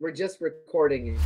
We're just recording.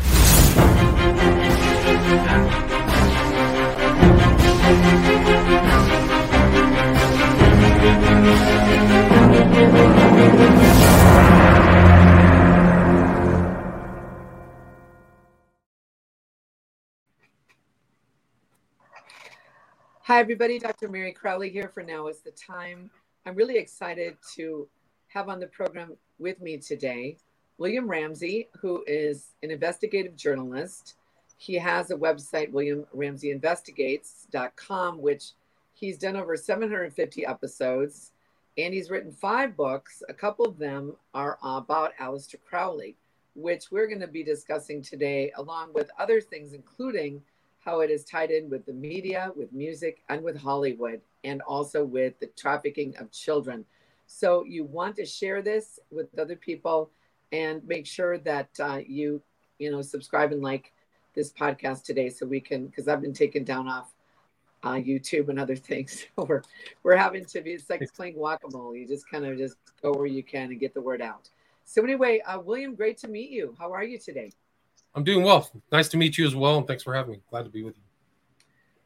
Hi, everybody. Dr. Mary Crowley here for Now is the Time. I'm really excited to have on the program with me today William Ramsey, who is an investigative journalist. He has a website, WilliamRamseyInvestigates.com, which he's done over 750 episodes and he's written five books. A couple of them are about Aleister Crowley, which we're going to be discussing today, along with other things, including how it is tied in with the media, with music, and with Hollywood, and also with the trafficking of children. So you want to share this with other people and make sure that uh, you, you know, subscribe and like this podcast today so we can, because I've been taken down off uh, YouTube and other things. we're, we're having to be, it's like playing guacamole. You just kind of just go where you can and get the word out. So anyway, uh, William, great to meet you. How are you today? I'm doing well. Nice to meet you as well, and thanks for having me. Glad to be with you.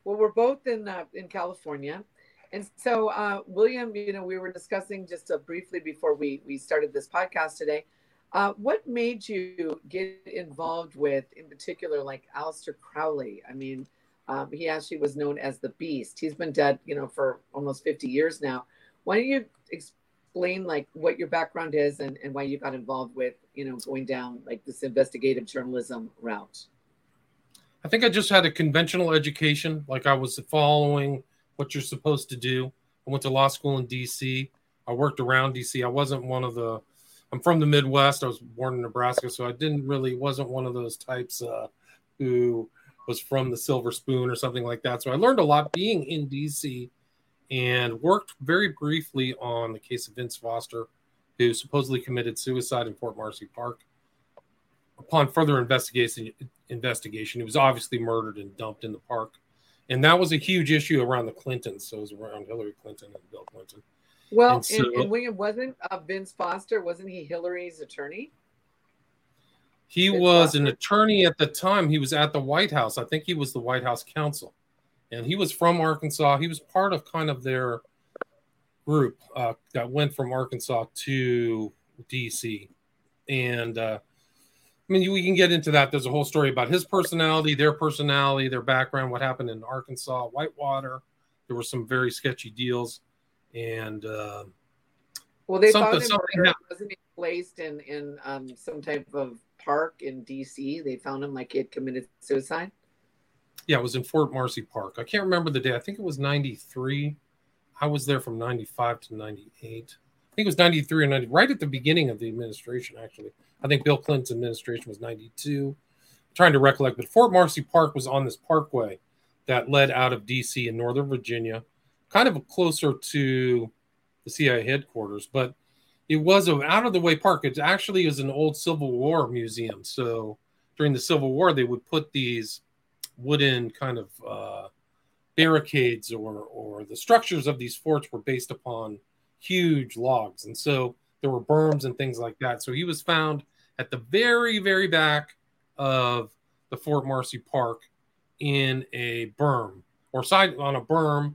Well, we're both in uh, in California, and so, uh, William, you know, we were discussing just uh, briefly before we, we started this podcast today. Uh, what made you get involved with, in particular, like Aleister Crowley? I mean, um, he actually was known as the Beast. He's been dead, you know, for almost 50 years now. Why don't you explain, like, what your background is and, and why you got involved with, you know, going down like this investigative journalism route? I think I just had a conventional education. Like I was following what you're supposed to do. I went to law school in DC. I worked around DC. I wasn't one of the I'm from the Midwest. I was born in Nebraska, so I didn't really wasn't one of those types uh, who was from the Silver Spoon or something like that. So I learned a lot being in DC and worked very briefly on the case of Vince Foster, who supposedly committed suicide in Fort Marcy Park. Upon further investigation, investigation, he was obviously murdered and dumped in the park and that was a huge issue around the Clintons. So it was around Hillary Clinton and Bill Clinton. Well, and, so, and, and William wasn't uh, Vince Foster, wasn't he Hillary's attorney? He Vince was Foster? an attorney at the time. He was at the White House. I think he was the White House counsel, and he was from Arkansas. He was part of kind of their group uh, that went from Arkansas to DC, and uh, I mean, we can get into that. There's a whole story about his personality, their personality, their background, what happened in Arkansas, Whitewater. There were some very sketchy deals, and uh, well, they found him murdered, wasn't he placed in in um, some type of park in D.C. They found him like he had committed suicide. Yeah, it was in Fort Marcy Park. I can't remember the day. I think it was '93. I was there from '95 to '98. I think it was '93 or '90, right at the beginning of the administration, actually. I think Bill Clinton's administration was 92. I'm trying to recollect, but Fort Marcy Park was on this parkway that led out of DC in Northern Virginia, kind of closer to the CIA headquarters, but it was an out of the way park. It actually is an old Civil War museum. So during the Civil War, they would put these wooden kind of uh, barricades or or the structures of these forts were based upon huge logs, and so there were berms and things like that. So he was found at the very, very back of the Fort Marcy Park in a berm or side on a berm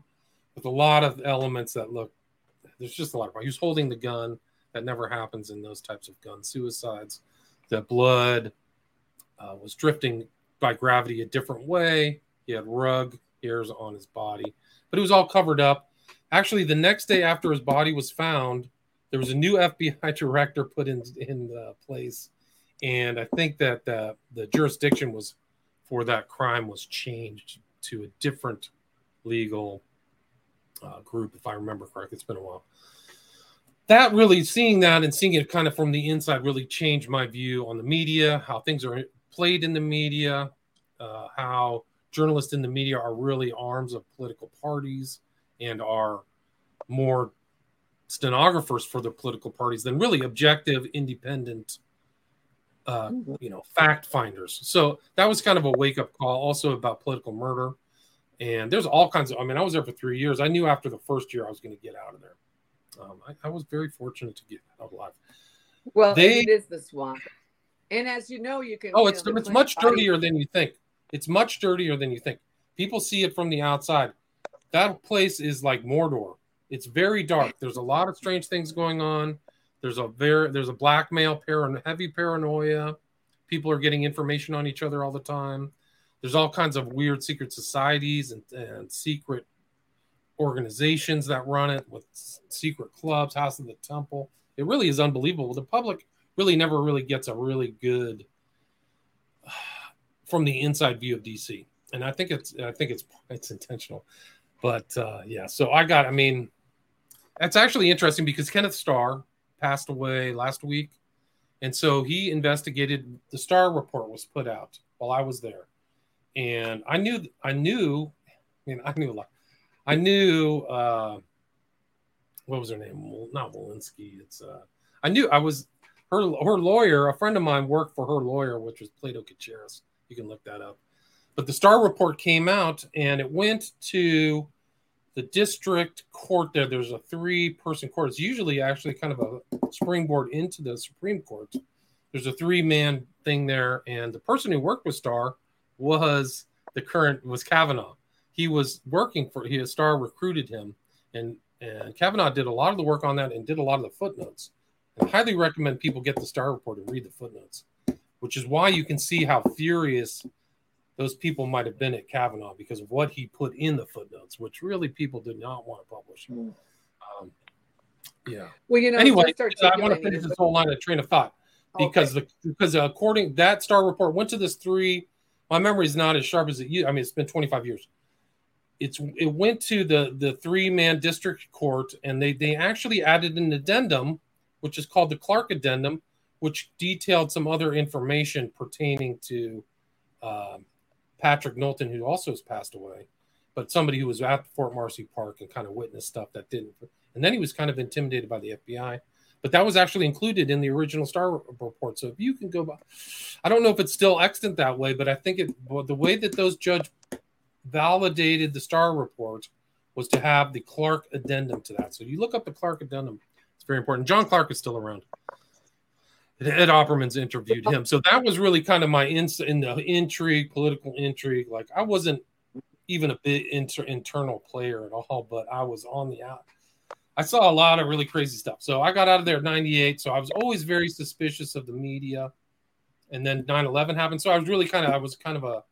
with a lot of elements that look there's just a lot of he was holding the gun. That never happens in those types of gun suicides. The blood uh, was drifting by gravity a different way. He had rug hairs on his body but it was all covered up. Actually the next day after his body was found there was a new FBI director put in in uh, place, and I think that the, the jurisdiction was for that crime was changed to a different legal uh, group, if I remember correctly. It's been a while. That really seeing that and seeing it kind of from the inside really changed my view on the media, how things are played in the media, uh, how journalists in the media are really arms of political parties and are more stenographers for the political parties than really objective, independent, uh, mm-hmm. you know, fact finders. So that was kind of a wake up call, also about political murder. And there's all kinds of. I mean, I was there for three years. I knew after the first year I was going to get out of there. Um, I, I, was very fortunate to get out alive. Well, they, it is the swamp. And as you know, you can. Oh, it's it's much body- dirtier than you think. It's much dirtier than you think. People see it from the outside. That place is like Mordor. It's very dark. There's a lot of strange things going on. There's a very there's a blackmail, paran- heavy paranoia. People are getting information on each other all the time. There's all kinds of weird secret societies and, and secret organizations that run it with secret clubs, House of the Temple. It really is unbelievable. The public really never really gets a really good from the inside view of DC, and I think it's I think it's it's intentional. But uh, yeah, so I got. I mean, that's actually interesting because Kenneth Starr passed away last week, and so he investigated. The Starr report was put out while I was there, and I knew I knew. I I knew a lot. I knew. Uh, what was her name? Wel- Not Walensky. It's. Uh, I knew I was her her lawyer. A friend of mine worked for her lawyer, which was Plato Cacheris. You can look that up. But the Starr report came out, and it went to the district court. There, there's a three-person court. It's usually actually kind of a springboard into the Supreme Court. There's a three-man thing there, and the person who worked with Starr was the current was Kavanaugh. He was working for he Starr recruited him, and and Kavanaugh did a lot of the work on that and did a lot of the footnotes. I highly recommend people get the Starr Report and read the footnotes, which is why you can see how furious those people might have been at Kavanaugh because of what he put in the footnotes, which really people did not want to publish. Mm. Um, yeah. Well, you know, Anyway, I want to finish this whole line of train of thought because Okay. the because according that Starr Report went to this three. My memory is not as sharp as it. I mean, it's been 25 years. It's it went to the the three man district court, and they they actually added an addendum, which is called the Clark Addendum, which detailed some other information pertaining to um, Patrick Knowlton, who also has passed away, but somebody who was at Fort Marcy Park and kind of witnessed stuff that didn't. And then he was kind of intimidated by the FBI but that was actually included in the original Starr report. So if you can go by, I don't know if it's still extant that way, but I think it the way that those judge validated the Starr report was to have the Clark addendum to that. So you look up the Clark addendum; it's very important. John Clark is still around. Ed Opperman's interviewed him, so that was really kind of my ins in the intrigue, political intrigue. Like I wasn't even a bit inter- internal player at all, but I was on the out. I saw a lot of really crazy stuff. So I got out of there at 98. So I was always very suspicious of the media. And then 9-11 happened. So I was really kind of I was kind of a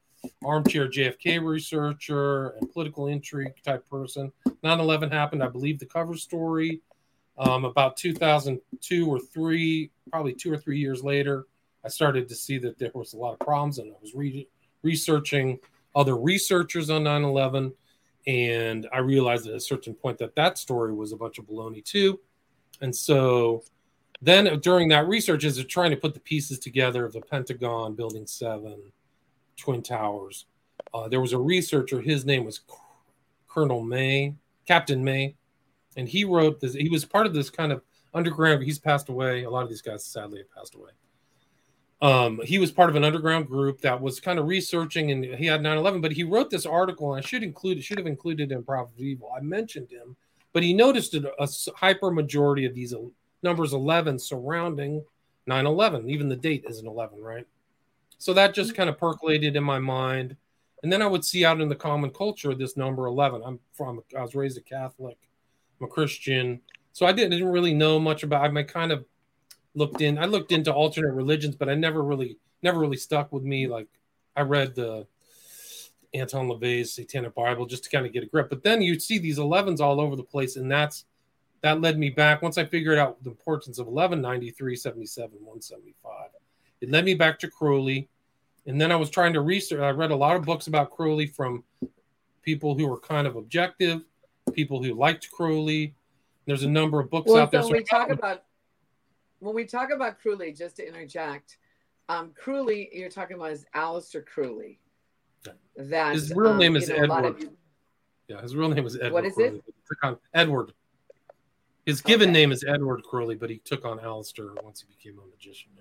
armchair JFK researcher and political intrigue type person. 9-11 happened. I believe the cover story. Um, about 2002 or three, probably two or three years later, I started to see that there was a lot of problems, and I was re- researching other researchers on 9 11 and I realized at a certain point that that story was a bunch of baloney too. And so then during that research, as they're trying to put the pieces together of the Pentagon, Building 7, Twin Towers, uh, there was a researcher, his name was Colonel May, Captain May, and he wrote this. He was part of this kind of underground, he's passed away. A lot of these guys sadly have passed away. Um, he was part of an underground group that was kind of researching, and he had 9/11. But he wrote this article, and I should include it, should have included in Prophet of Evil. I mentioned him, but he noticed a, a hyper majority of these numbers 11 surrounding 9/11. Even the date is an 11, right? So that just kind of percolated in my mind, and then I would see out in the common culture this number 11. I'm from I was raised a Catholic, I'm a Christian, so I didn't, didn't really know much about. I mean, kind of looked in i looked into alternate religions but i never really never really stuck with me. Like i read the anton lavey's satanic bible just to kind of get a grip but then you see these 11s all over the place and that's that led me back once i figured out the importance of 11 93 77 175 it led me back to crowley and then i was trying to research i read a lot of books about crowley from people who were kind of objective people who liked crowley there's a number of books Well, out there so we talk about when we talk about Crowley, just to interject, um, Crowley, you're talking about is Aleister Crowley. That His real um, name you is know, a of Edward. you- Yeah, his real name is Edward. What is it? Crowley. On Edward. His given Okay. name is Edward Crowley, but he took on Aleister once he became a magician.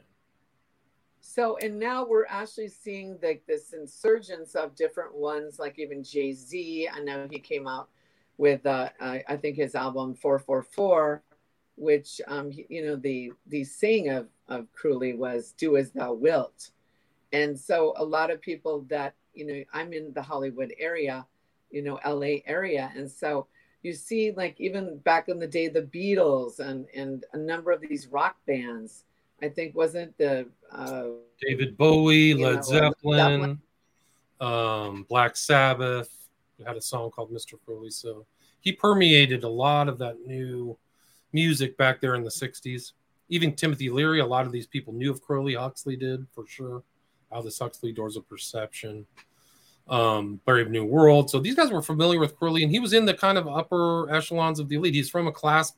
So, and now we're actually seeing like this insurgence of different ones, like even Jay Z. I know he came out with, uh, I, I think his album 444, which, um, you know, the the saying of of Crowley was "Do as Thou Wilt," and so a lot of people that you know, I'm in the Hollywood area, you know, LA area, and so you see like even back in the day the beatles and and a number of these rock bands i think wasn't the uh, david bowie led know, zeppelin, um, black sabbath had a song called mr crowley so he permeated a lot of that new music back there in the 60s even timothy leary a lot of these people knew of crowley huxley did for sure aldous huxley doors of perception um, Brave New World. So these guys were familiar with Crowley, and he was in the kind of upper echelons of the elite. He's from a class,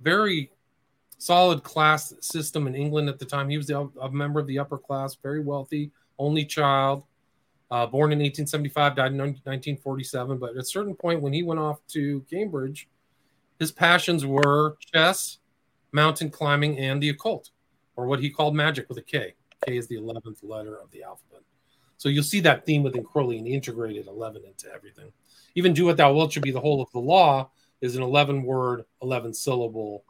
very solid class system in England at the time. He was a, a member of the upper class, very wealthy, only child, uh, born in 1875, died in 1947. But at a certain point, when he went off to Cambridge, his passions were chess, mountain climbing, and the occult, or what he called magic with a K. K is the 11th letter of the alphabet. So you'll see that theme within Crowley and he integrated 11 into everything. Even do what thou wilt should be the whole of the law is an 11 word, 11 syllable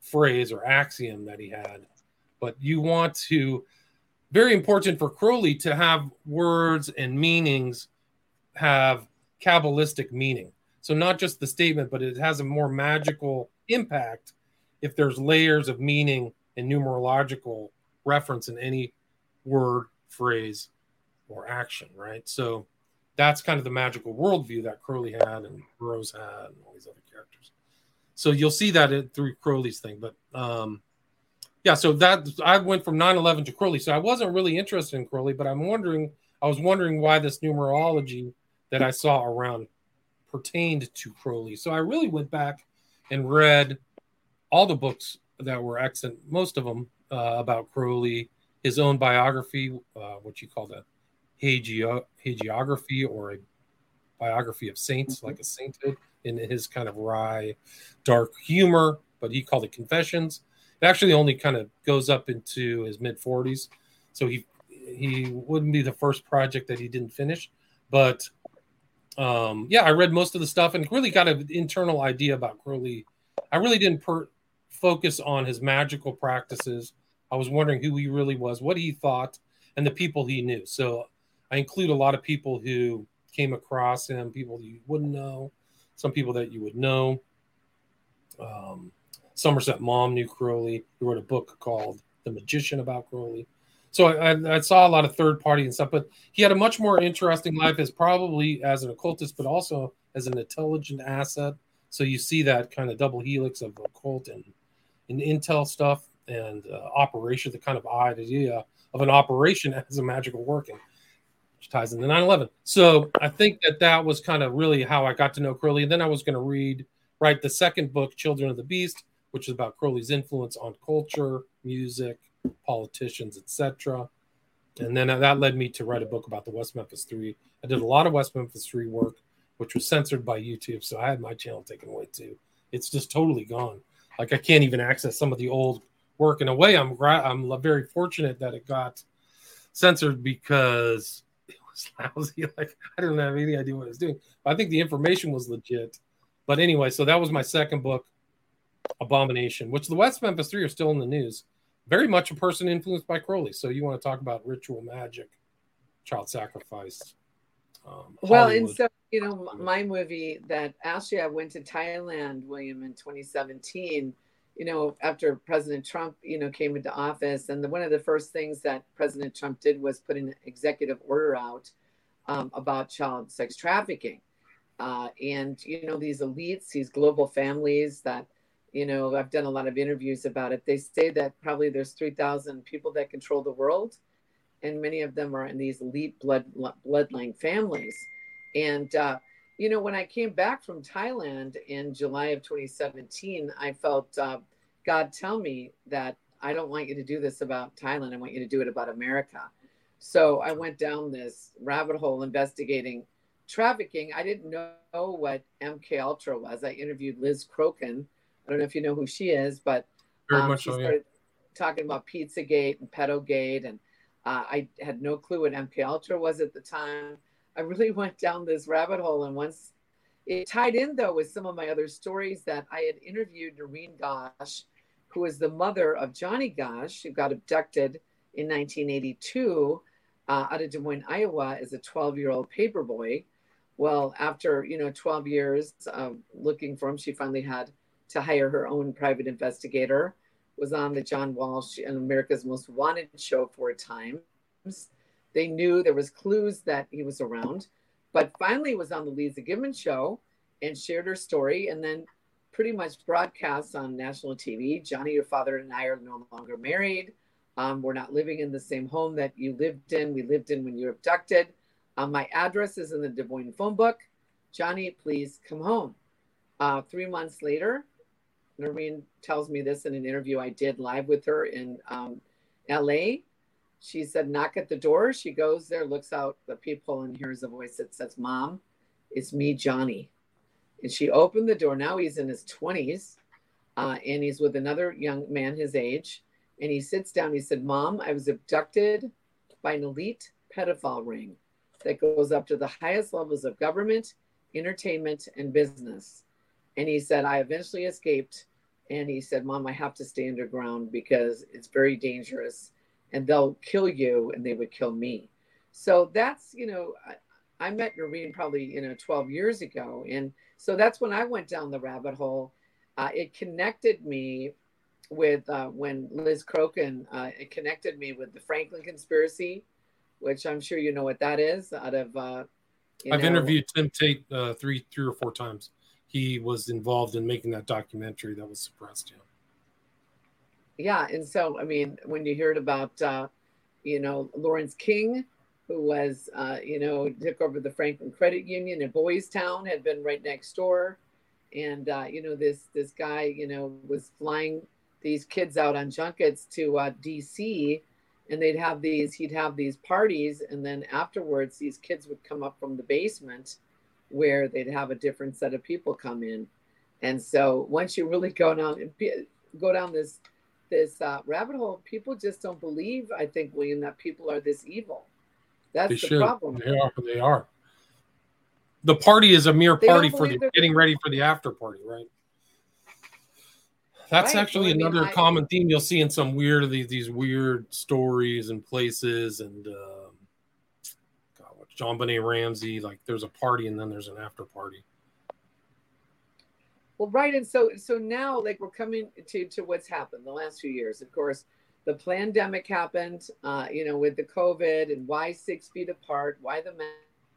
phrase or axiom that he had. But you want to, very important for Crowley to have words and meanings have Kabbalistic meaning. So not just the statement, but it has a more magical impact if there's layers of meaning and numerological reference in any word, phrase, or action, right? So that's kind of the magical worldview that Crowley had and Burroughs had and all these other characters. So you'll see that through Crowley's thing. But um, yeah, so that I went from 9-11 to Crowley. So I wasn't really interested in Crowley, but I'm wondering, I was wondering why this numerology that I saw around pertained to Crowley. So I really went back and read all the books that were excellent, most of them uh, about Crowley, his own biography, uh, what you call hagio- hagiography or a biography of saints, like a sainthood, in his kind of wry, dark humor, but he called it Confessions. It actually only kind of goes up into his mid 40s, so he he wouldn't be the first project that he didn't finish. But um, yeah, I read most of the stuff and really got an internal idea about Crowley. I really didn't per- focus on his magical practices. I was wondering who he really was, what he thought, and the people he knew. So I include a lot of people who came across him, people you wouldn't know, some people that you would know. Um, Somerset Maugham knew Crowley. He wrote a book called The Magician about Crowley. So I, I, saw a lot of third party and stuff, but he had a much more interesting life as probably as an occultist, but also as an intelligent asset. So you see that kind of double helix of occult and, and intel stuff and uh, operation, the kind of idea of an operation as a magical working which ties into 9-11 so i think that that was kind of really how i got to know crowley and then i was going to read write the second book children of the beast which is about crowley's influence on culture music politicians etc and then that led me to write a book about the west memphis three i did a lot of west memphis three work which was censored by youtube so i had my channel taken away too it's just totally gone like i can't even access some of the old work in a way i'm i'm very fortunate that it got censored because it was lousy. Like I don't have any idea what I was doing. But I think the information was legit. But anyway, so that was my second book, Abomination, which the West Memphis Three are still in the news. Very much a person influenced by Crowley. So you want to talk about ritual magic, child sacrifice. Um, well, and so you know, my movie that actually I went to Thailand, William, in 2017 you know, after President Trump, you know, came into office, and the, one of the first things that President Trump did was put an executive order out um, about child sex trafficking. Uh, and you know, these elites, these global families that, you know, I've done a lot of interviews about it. They say that probably there's 3,000 people that control the world, and many of them are in these elite blood bloodline families. And uh, you know, when I came back from Thailand in July of 2017, I felt uh, God tell me that I don't want you to do this about Thailand. I want you to do it about America. So I went down this rabbit hole investigating trafficking. I didn't know what MK Ultra was. I interviewed Liz Crokin. I don't know if you know who she is, but um, she so, started yeah. talking about Pizzagate and Pedogate, and uh, I had no clue what MK Ultra was at the time. I really went down this rabbit hole. And once it tied in, though, with some of my other stories that I had interviewed Noreen Gosch, who was the mother of Johnny Gosch, who got abducted in 1982 uh, out of Des Moines, Iowa, as a 12 year old paperboy. Well, after you know 12 years of looking for him, she finally had to hire her own private investigator. Was on the John Walsh and America's Most Wanted show four times. They knew there was clues that he was around, but finally was on the Leeza Gibbons show and shared her story, and then pretty much broadcasts on national TV. Johnny, your father and I are no longer married. Um, we're not living in the same home that you lived in. We lived in when you were abducted. Um, my address is in the Des Moines phone book. Johnny, please come home. Uh, three months later, Noreen tells me this in an interview I did live with her in um, LA. She said, knock at the door. She goes there, looks out the peephole, and hears a voice that says, Mom, it's me, Johnny. And she opened the door. Now he's in his 20s uh, and he's with another young man his age. And he sits down. He said, Mom, I was abducted by an elite pedophile ring that goes up to the highest levels of government, entertainment, and business. And he said, I eventually escaped. And he said, Mom, I have to stay underground because it's very dangerous and they'll kill you and they would kill me. So that's, you know, I, I met Noreen probably, you know, 12 years ago. And so that's when I went down the rabbit hole. Uh, it connected me with uh, when Liz Crokin, uh, it connected me with the Franklin conspiracy, which I'm sure you know what that is. Out of uh, I've know, interviewed Tim Tate uh, three, three or four times. He was involved in making that documentary that was suppressed. Yeah. Yeah, and so I mean, when you heard about, uh, you know, Lawrence King, who was, uh, you know, took over the Franklin Credit Union in Boys Town, had been right next door, and uh, you know, this this guy, you know, was flying these kids out on junkets to uh, D.C. and they'd have these, he'd have these parties, and then afterwards, these kids would come up from the basement where they'd have a different set of people come in, and so once you really go down go down this this uh, rabbit hole, people just don't believe. I think William that people are this evil that's they the should. problem. They are. They are. The party is a mere party for the getting ready for the after party, right? That's right. actually well, another I mean, common I, theme you'll see in some weird these, these weird stories and places and uh, God, JonBenét Ramsey. Like there's a party and then there's an after party. Well, right, and so so now like we're coming to to what's happened the last few years. Of course, the pandemic happened, uh, you know, with the COVID and why six feet apart, why the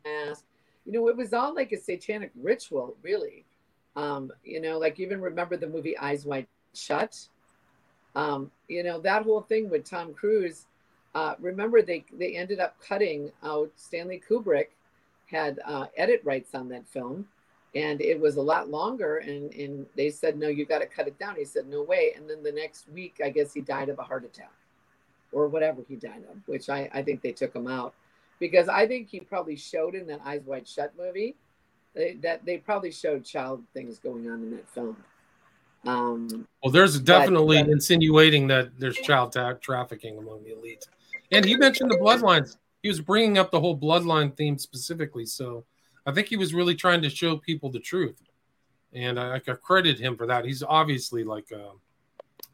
mask. You know, it was all like a satanic ritual, really. Um, you know, like even remember the movie Eyes Wide Shut. Um, you know, that whole thing with Tom Cruise. Uh, remember, they they ended up cutting out Stanley Kubrick had uh, edit rights on that film and it was a lot longer and and they said no you got to cut it down. He said no way. And then the next week i guess he died of a heart attack or whatever he died of which i i think they took him out. Because i think he probably showed in that eyes wide shut movie they, that they probably showed child things going on in that film. Um well there's definitely but, insinuating that there's child ta- trafficking among the elites and he mentioned the bloodlines he was bringing up the whole bloodline theme specifically so I think he was really trying to show people the truth, and I, I credit him for that. He's obviously like uh,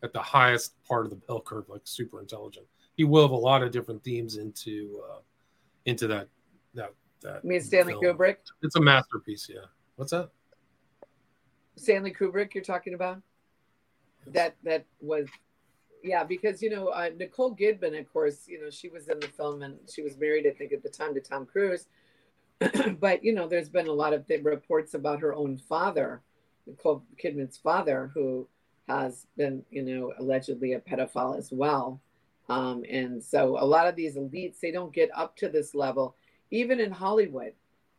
at the highest part of the bell curve, like super intelligent. He wove a lot of different themes into uh, into that that that. You mean Stanley film. Kubrick? It's a masterpiece. Yeah. What's that? Stanley Kubrick, you're talking about? That that was yeah, because you know uh, Nicole Kidman, of course, you know she was in the film and she was married, I think, at the time to Tom Cruise, but you know, there's been a lot of reports about her own father, Nicole Kidman's father, who has been, you know, allegedly a pedophile as well. Um, and so a lot of these elites, they don't get up to this level, even in Hollywood.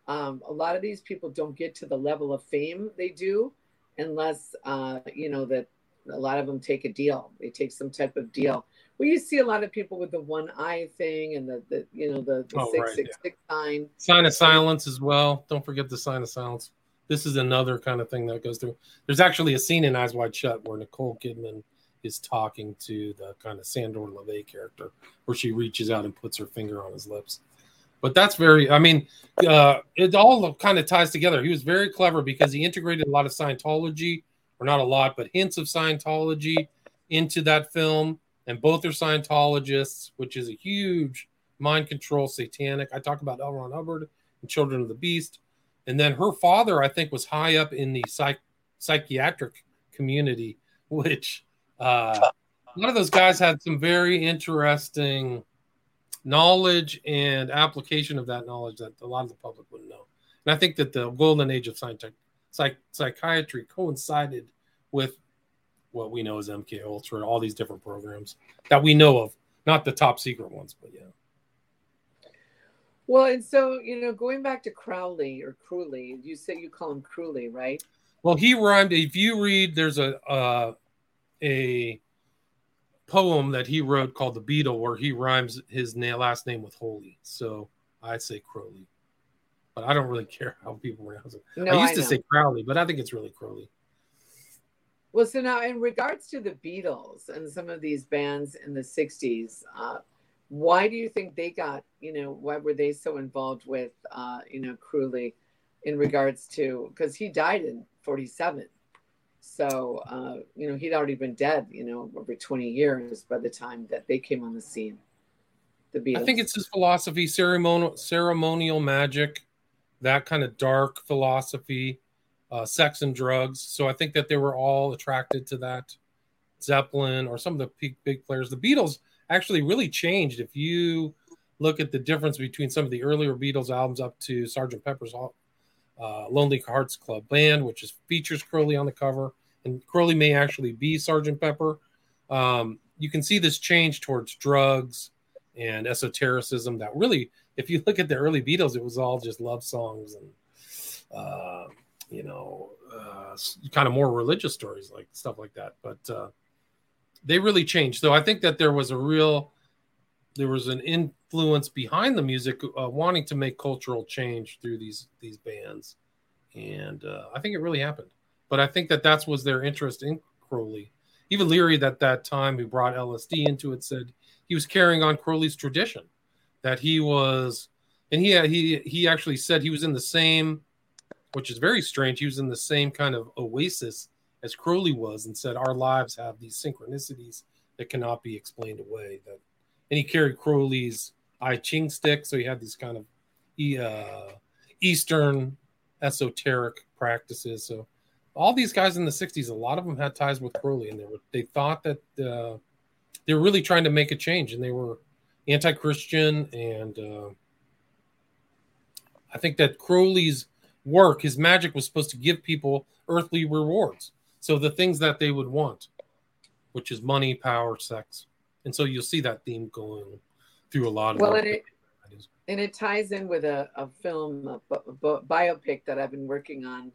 Um, a lot of these people don't get to the level of fame they do unless, uh, you know, that a lot of them take a deal. They take some type of deal. Well, you see a lot of people with the one eye thing and the, the you know the, the oh, six right, six yeah. six sign. Sign of silence as well. Don't forget the sign of silence. This is another kind of thing that goes through. There's actually a scene in Eyes Wide Shut where Nicole Kidman is talking to the kind of Szandor LaVey character, where she reaches out and puts her finger on his lips. But that's very, I mean, uh, it all kind of ties together. He was very clever because he integrated a lot of Scientology, or not a lot, but hints of Scientology into that film, and both are Scientologists, which is a huge mind control satanic. I talk about L. Ron Hubbard and Children of the Beast. And then her father, I think, was high up in the psych- psychiatric community, which uh, a lot of those guys had some very interesting knowledge and application of that knowledge that a lot of the public wouldn't know. And I think that the golden age of scientific psych- psychiatry coincided with what we know as MK Ultra, all these different programs that we know of, not the top secret ones, but yeah. Well, and so you know, going back to Crowley or Crowley, you say you call him Crowley, right? Well, he rhymed. If you read, there's a uh, a poem that he wrote called "The Beetle," where he rhymes his na- last name with "holy." So I'd say Crowley, but I don't really care how people pronounce it. No, I used I to say Crowley, but I think it's really Crowley. Well, so now in regards to the Beatles and some of these bands in the '60s, uh, why do you think they got you know why were they so involved with uh you know Crowley in regards to because he died in 47 so uh you know he'd already been dead you know over 20 years by the time that they came on the scene the Beatles. I think it's his philosophy ceremonial ceremonial magic that kind of dark philosophy uh sex and drugs so I think that they were all attracted to that Zeppelin or some of the big, big players the Beatles actually really changed. If you look at the difference between some of the earlier Beatles albums up to Sgt. Pepper's uh, Lonely Hearts Club Band, which is features Crowley on the cover, and Crowley may actually be Sgt. Pepper. Um, you can see this change towards drugs and esotericism. That really, if you look at the early Beatles, it was all just love songs and uh, you know, uh, kind of more religious stories, like stuff like that. But uh, they really changed. So I think that there was a real there was an influence behind the music uh, wanting to make cultural change through these these bands and uh, i think it really happened but i think that that was their interest in crowley even leary at that time who brought lsd into it said he was carrying on crowley's tradition that he was and he he he actually said he was in the same which is very strange he was in the same kind of oasis as Crowley was and said, Our lives have these synchronicities that cannot be explained away. That and he carried Crowley's I Ching stick, so he had these kind of uh, Eastern esoteric practices. So all these guys in the '60s, a lot of them had ties with Crowley, and they were they thought that uh, they were really trying to make a change, and they were anti-Christian, and uh, I think that Crowley's work, his magic, was supposed to give people earthly rewards. So the things that they would want, which is money, power, sex, and so you'll see that theme going through a lot of. Well, and it, and it ties in with a, a film, a, a biopic that I've been working on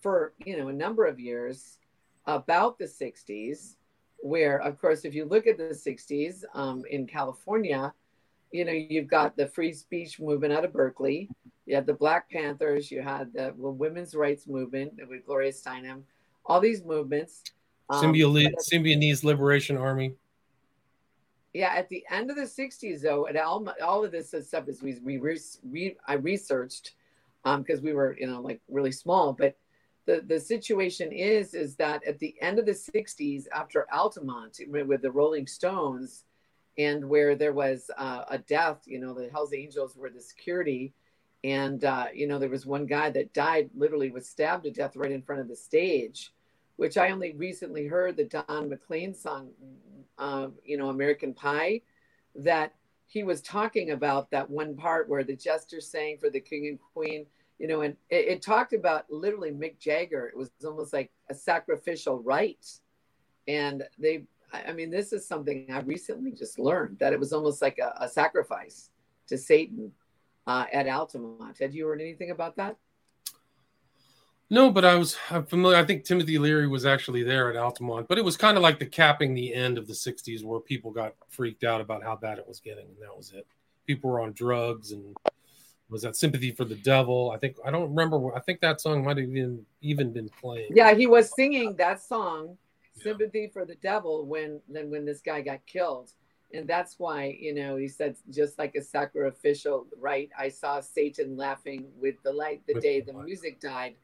for you know a number of years about the '60s, where of course if you look at the '60s um, in California, you know you've got the free speech movement out of Berkeley. You had the Black Panthers. You had the women's rights movement with Gloria Steinem all these movements. Um, Symbionese Liberation Army. Yeah, at the end of the 60s, though, and all, all of this stuff is we, we re, I researched because um, we were, you know, like really small. But the, the situation is, is that at the end of the 60s, after Altamont with the Rolling Stones, and where there was uh, a death, you know, the Hells Angels were the security. And, uh, you know, there was one guy that died, literally was stabbed to death right in front of the stage, which I only recently heard the Don McLean song, uh, you know, American Pie, that he was talking about that one part where the jester sang for the king and queen, you know, and it, it talked about literally Mick Jagger. It was almost like a sacrificial rite. And they, I mean, this is something I recently just learned that it was almost like a, a sacrifice to Satan uh, at Altamont. Had you heard anything about that? No, but I was familiar. I think Timothy Leary was actually there at Altamont, but it was kind of like the capping the end of the 60s where people got freaked out about how bad it was getting. And that was it. People were on drugs and was that sympathy for the devil. I think, I don't remember. I think that song might have even, even been playing. Yeah, he was singing that song, Sympathy yeah. for the Devil, when then when this guy got killed and that's why you know he said just like a sacrificial right i saw satan laughing with the light the with day the, the music died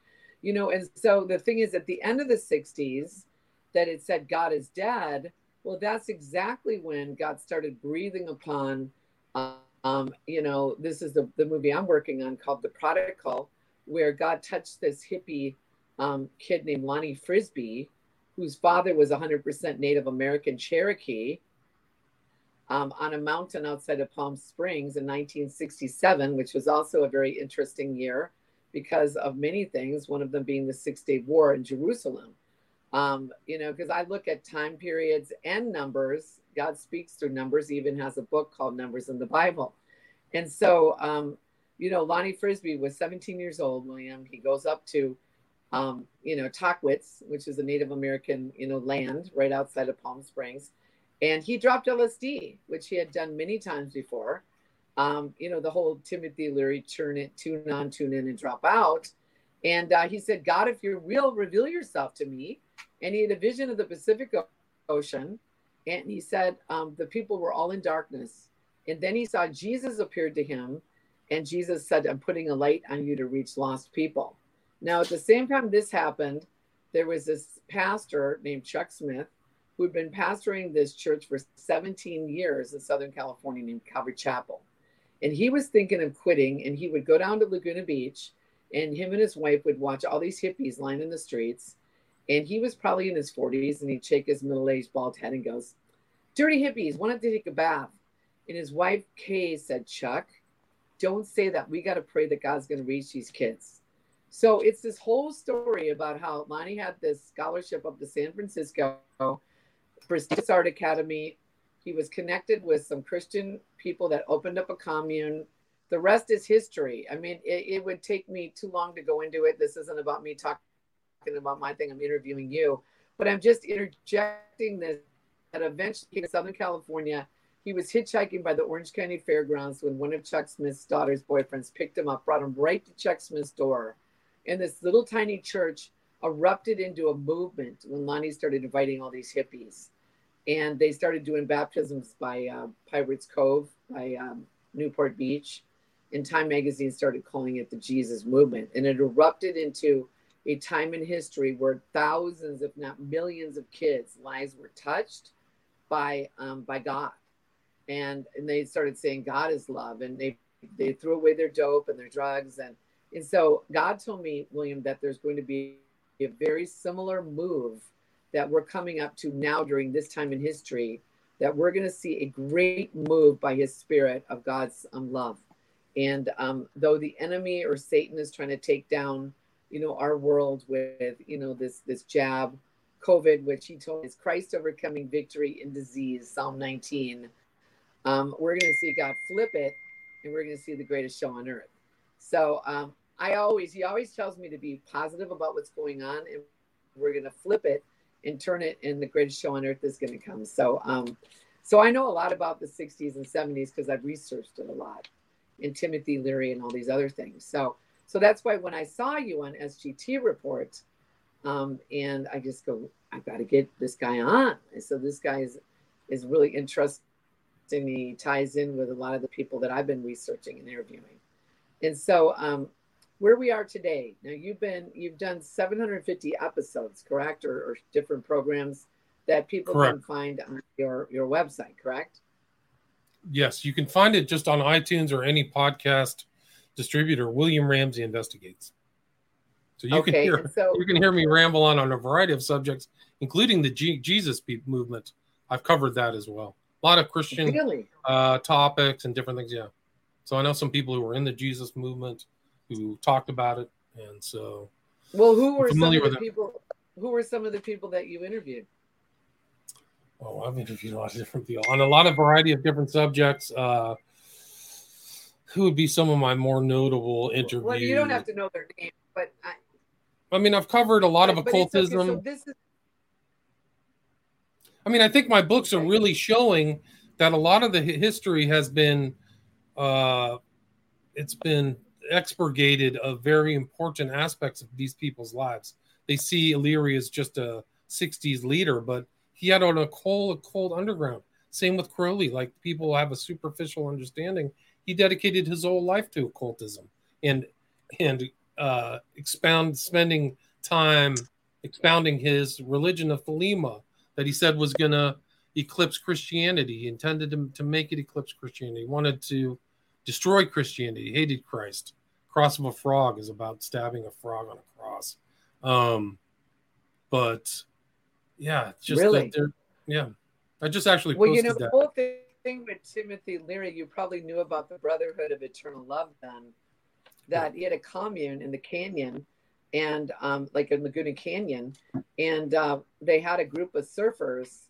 you know and so the thing is at the end of the 60s that it said god is dead Well, that's exactly when God started breathing upon. Uh, Um, you know, this is the, the movie I'm working on called The Prodigal, where God touched this hippie um, kid named Lonnie Frisbee, whose father was 100% Native American Cherokee, um, on a mountain outside of Palm Springs in 1967, which was also a very interesting year because of many things, one of them being the Six Day War in Jerusalem. Um, you know, because I look at time periods and numbers. God speaks through numbers, even has a book called Numbers in the Bible. And so, um, you know, Lonnie Frisbee was 17 years old, William. He goes up to, um, you know, Tahquitz, which is a Native American, you know, land right outside of Palm Springs. And he dropped LSD, which he had done many times before. Um, you know, the whole Timothy Leary turn it, tune on, tune in, and drop out. And uh, he said, God, if you're real, reveal yourself to me. And he had a vision of the Pacific Ocean. And he said, um, the people were all in darkness. And then he saw Jesus appeared to him. And Jesus said, I'm putting a light on you to reach lost people. Now, at the same time this happened, there was this pastor named Chuck Smith who'd been pastoring this church for 17 years in Southern California named Calvary Chapel. And he was thinking of quitting, and he would go down to Laguna Beach, and him and his wife would watch all these hippies lining the streets. And he was probably in his 40s, and he'd shake his middle aged bald head and goes, Dirty hippies, wanted to take a bath. And his wife, Kay, said, Chuck, don't say that. We got to pray that God's going to reach these kids. So it's this whole story about how Lonnie had this scholarship up to San Francisco, prestigious art academy, he was connected with some Christian people that opened up a commune. The rest is history. I mean, it, it would take me too long to go into it. This isn't about me talking about my thing. I'm interviewing you, but I'm just interjecting this that eventually in Southern California, he was hitchhiking by the Orange County Fairgrounds when one of Chuck Smith's daughter's boyfriends picked him up, brought him right to Chuck Smith's door. And this little tiny church erupted into a movement when Lonnie started inviting all these hippies and they started doing baptisms by uh, Pirates Cove by um, Newport Beach. And Time Magazine started calling it the Jesus Movement, and it erupted into a time in history where thousands, if not millions, of kids' lives were touched by um, by God, and and they started saying God is love, and they they threw away their dope and their drugs, and and so God told me, William, that there's going to be a very similar move that we're coming up to now during this time in history that we're going to see a great move by his spirit of God's um, love. And um, though the enemy or Satan is trying to take down, you know, our world with, you know, this this jab, COVID, which he told is Christ overcoming victory in disease, Psalm 19. Um, we're going to see God flip it, and we're going to see the greatest show on earth. So um, I always, he always tells me to be positive about what's going on, and we're going to flip it and turn it and the greatest show on earth is going to come so um so i know a lot about the 60s and 70s because i've researched it a lot and timothy leary and all these other things so so that's why when i saw you on sgt report um and i just go i've got to get this guy on and so this guy is is really interesting he ties in with a lot of the people that i've been researching and interviewing and so um where we are today. Now you've been you've done 750 episodes, correct, or, or different programs that people correct. can find on your your website, correct? Yes, you can find it just on iTunes or any podcast distributor. William Ramsey investigates. So you okay, can hear so, you can hear me ramble on on a variety of subjects, including the G- Jesus movement. I've covered that as well. A lot of Christian really? uh, topics and different things. Yeah. So I know some people who were in the Jesus movement who talked about it, and so. Well, who were some of the people? Who were some of the people that you interviewed? Oh, I've interviewed a lot of different people on a lot of variety of different subjects. Uh, who would be some of my more notable interviews? Well, you don't have to know their name, but I. I mean, I've covered a lot but, of occultism. Okay, so this is... I mean, I think my books are really showing that a lot of the history has been, uh, it's been expurgated of very important aspects of these people's lives. They see Leary as just a 60s leader, but he had on a cold, a cold underground. Same with Crowley. Like people have a superficial understanding. He dedicated his whole life to occultism and and uh, expound spending time expounding his religion of Thelema that he said was gonna eclipse Christianity. He intended to, to make it eclipse Christianity. He wanted to destroy Christianity. He hated Christ. Cross of a Frog is about stabbing a frog on a cross. Um, but yeah, just really? yeah. I just actually well, you know, that. the whole thing with Timothy Leary, you probably knew about the Brotherhood of Eternal Love then. That he had a commune in the canyon, and um, like in Laguna Canyon, and uh, they had a group of surfers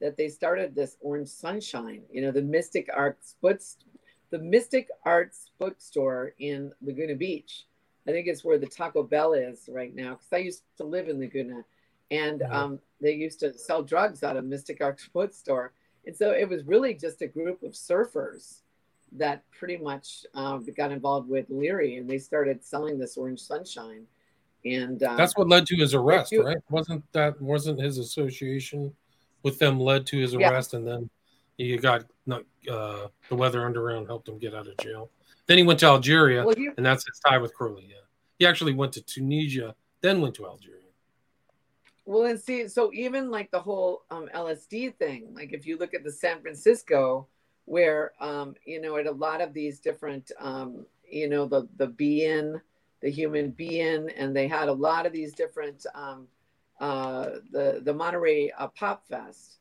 that they started this Orange Sunshine. You know, the Mystic Arts books, the Mystic Arts bookstore in Laguna Beach. I think it's where the Taco Bell is right now because I used to live in Laguna, and um, they used to sell drugs out of Mystic Arts bookstore. And so it was really just a group of surfers that pretty much um, got involved with Leary, and they started selling this Orange Sunshine. And uh, that's what led to his arrest, right? Wasn't that wasn't his association with them led to his arrest, yeah. and then he got uh, the Weather Underground helped him get out of jail. Then he went to Algeria, well, and that's his tie with Crowley. Yeah, he actually went to Tunisia, then went to Algeria. Well, and see, so even like the whole um, LSD thing, like if you look at the San Francisco, where um, you know at a lot of these different, um, you know, the the being, the Human Be-In, and they had a lot of these different, um, uh, the the Monterey uh, Pop Fest.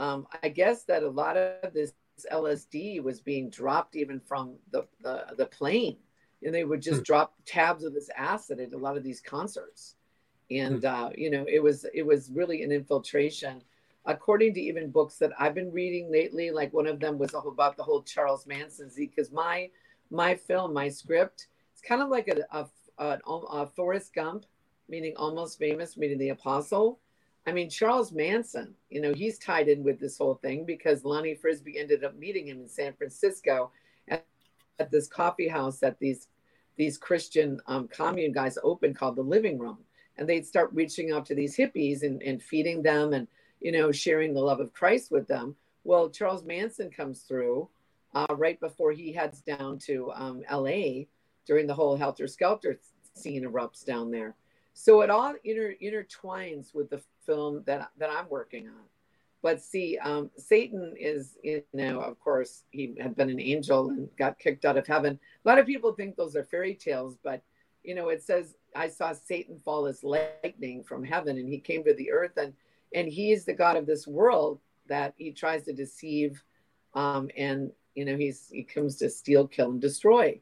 Um, I guess that a lot of this LSD was being dropped even from the the, the plane, and they would just hmm. drop tabs of this acid at a lot of these concerts and hmm. uh, you know it was it was really an infiltration. According to even books that i've been reading lately like one of them was about the whole charles manson z because my my film my script it's kind of like a, a, a, a forrest gump meaning almost famous meaning the apostle. I mean charles manson you know he's tied in with this whole thing because lonnie frisbee ended up meeting him in san francisco at, at this coffee house that these these christian um, commune guys opened called the living room and they'd start reaching out to these hippies and, and feeding them and you know sharing the love of christ with them. Well charles manson comes through uh, right before he heads down to um, la during the whole helter skelter scene erupts down there. So it all inter- intertwines with the film that, that i'm working on. But see um, satan is you know of course he had been an angel and got kicked out of heaven. A lot of people think those are fairy tales but you know it says I saw Satan fall as lightning from heaven and he came to the earth and and he is the god of this world that he tries to deceive um, and you know he's he comes to steal kill and destroy.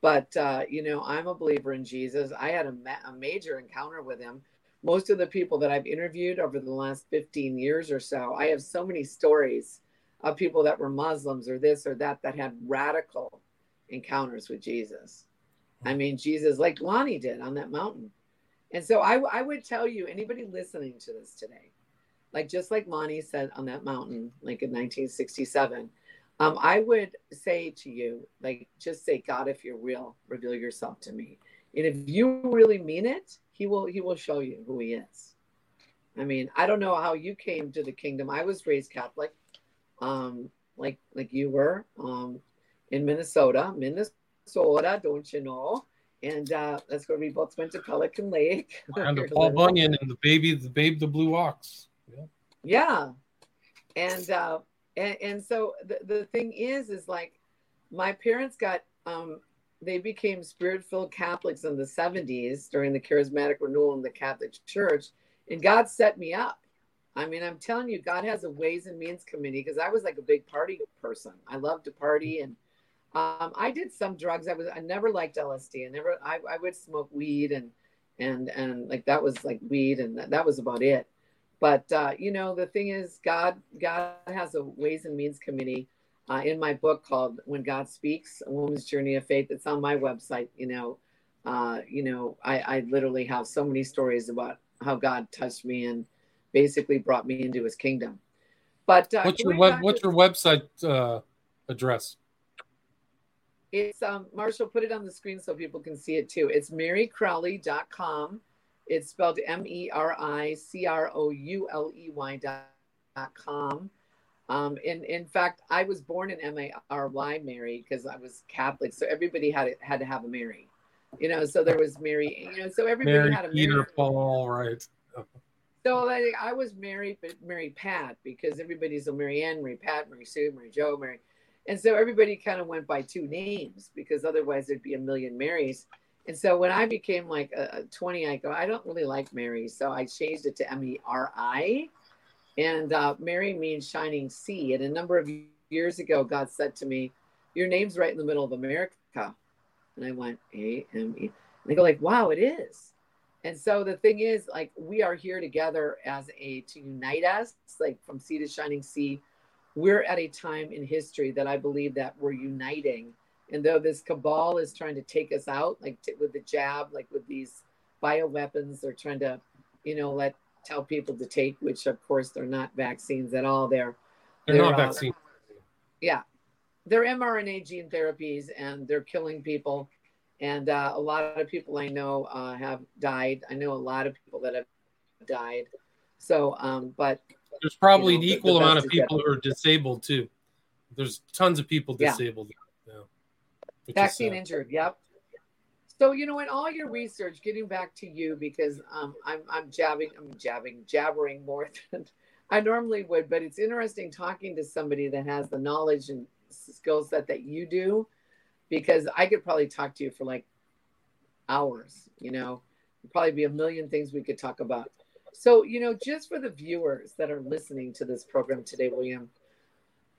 But uh, you know i'm a believer in jesus. I had a, ma- a major encounter with him. Most of the people that i've interviewed over the last 15 years or so i have so many stories of people that were muslims or this or that that had radical encounters with jesus I mean, Jesus, like Lonnie did on that mountain. And so I, I would tell you, anybody listening to this today, like just like Lonnie said on that mountain, like in 1967, um, I would say to you, like, just say, God, if you're real, reveal yourself to me. And if you really mean it, he will he will show you who he is. I mean, I don't know how you came to the kingdom. I was raised Catholic, um, like like you were, um, in Minnesota, Minnesota Minnesota, don't you know? And uh, that's where we both went to Pelican Lake. And the Paul Bunyan and the baby, the babe, the blue ox. Yeah. Yeah. And uh, and, and so the, the thing is, is like my parents got um, they became spirit filled Catholics in the 70s during the charismatic renewal in the Catholic Church. And God set me up. I mean, I'm telling you, God has a ways and means committee because I was like a big party person. I loved to party and um, I did some drugs. I was I never liked LSD. I never I, I would smoke weed and and and like that was like weed and that, that was about it. But uh, you know the thing is God God has a ways and means committee uh, in my book called When God Speaks: A Woman's Journey of Faith. It's on my website. You know, uh, you know I, I literally have so many stories about how God touched me and basically brought me into His kingdom. But uh, what's your web, what's your website uh, address? It's um Marshall put it on the screen so people can see it too. It's mericrowley.com. It's spelled M-E-R-I-C-R-O-U-L-E-Y.com. Um, and in fact, I was born in M-A-R-Y Mary because I was Catholic. So everybody had it, had to have a Mary, you know, so there was Mary, you know, so everybody Mary, had a Mary. Peter, Paul, right. So like, I was Mary, but Mary Pat because everybody's a Mary Ann, Mary Pat, Mary Sue, Mary Joe, Mary, and so everybody kind of went by two names because otherwise there'd be a million Marys. And so when I became like a, a 20, I go, I don't really like Mary, so I changed it to M E R I, and uh, Mary means shining sea. And a number of years ago, God said to me, "Your name's right in the middle of America," and I went A M E. And they go like, "Wow, it is." And so the thing is, like, we are here together as a to unite us, like from sea to shining sea. We're at a time in history that I believe that we're uniting. And though this cabal is trying to take us out, like t- with the jab, like with these bioweapons, they're trying to, you know, let tell people to take, which of course they're not vaccines at all. They're they're, they're not uh, vaccines. Yeah, they're mRNA gene therapies, and they're killing people and uh, a lot of people I know uh, have died. I know a lot of people that have died. So, um, but there's probably you know, an equal amount of people who are disabled too. There's tons of people disabled. Yeah. yeah Vaccine injured. Yep. So you know, in all your research, getting back to you because um, I'm I'm jabbing, I'm jabbing, jabbering more than I normally would, but it's interesting talking to somebody that has the knowledge and skill set that you do because I could probably talk to you for like hours, you know, There'd probably be a million things we could talk about. So, you know, just for the viewers that are listening to this program today, William,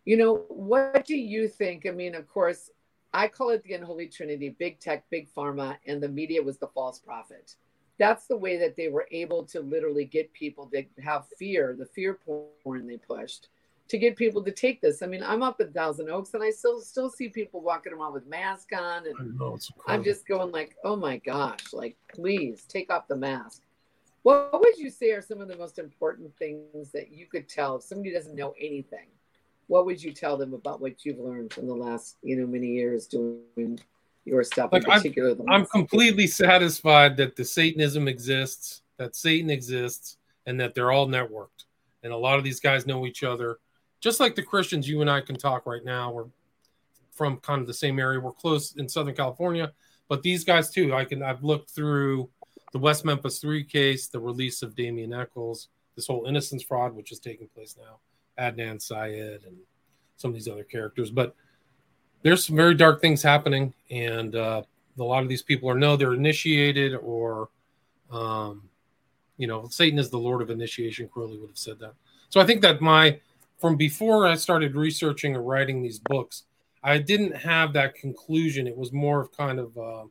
you know, what do you think? I mean, of course, I call it the unholy trinity big tech, big pharma, and the media was the false prophet. That's the way that they were able to literally get people to have fear, the fear porn they pushed to get people to take this. I mean, I'm up at Thousand Oaks and I still still see people walking around with masks on and know, I'm just going like, "Oh my gosh, like please take off the mask." What would you say are some of the most important things that you could tell if somebody doesn't know anything? What would you tell them about what you've learned from the last, you know, many years doing your stuff like in particular? I'm, I'm completely satisfied that the Satanism exists, that Satan exists, and that they're all networked. And a lot of these guys know each other just like the Christians, you and I can talk right now. We're from kind of the same area. We're close in Southern California, but these guys too. I can. I've looked through the West Memphis Three case, the release of Damien Echols, this whole innocence fraud, which is taking place now, Adnan Syed, and some of these other characters. But there's some very dark things happening, and uh, a lot of these people are no, they're initiated or, um, you know, Satan is the Lord of initiation. Crowley would have said that. So I think that my from before I started researching or writing these books, I didn't have that conclusion. It was more of kind of uh,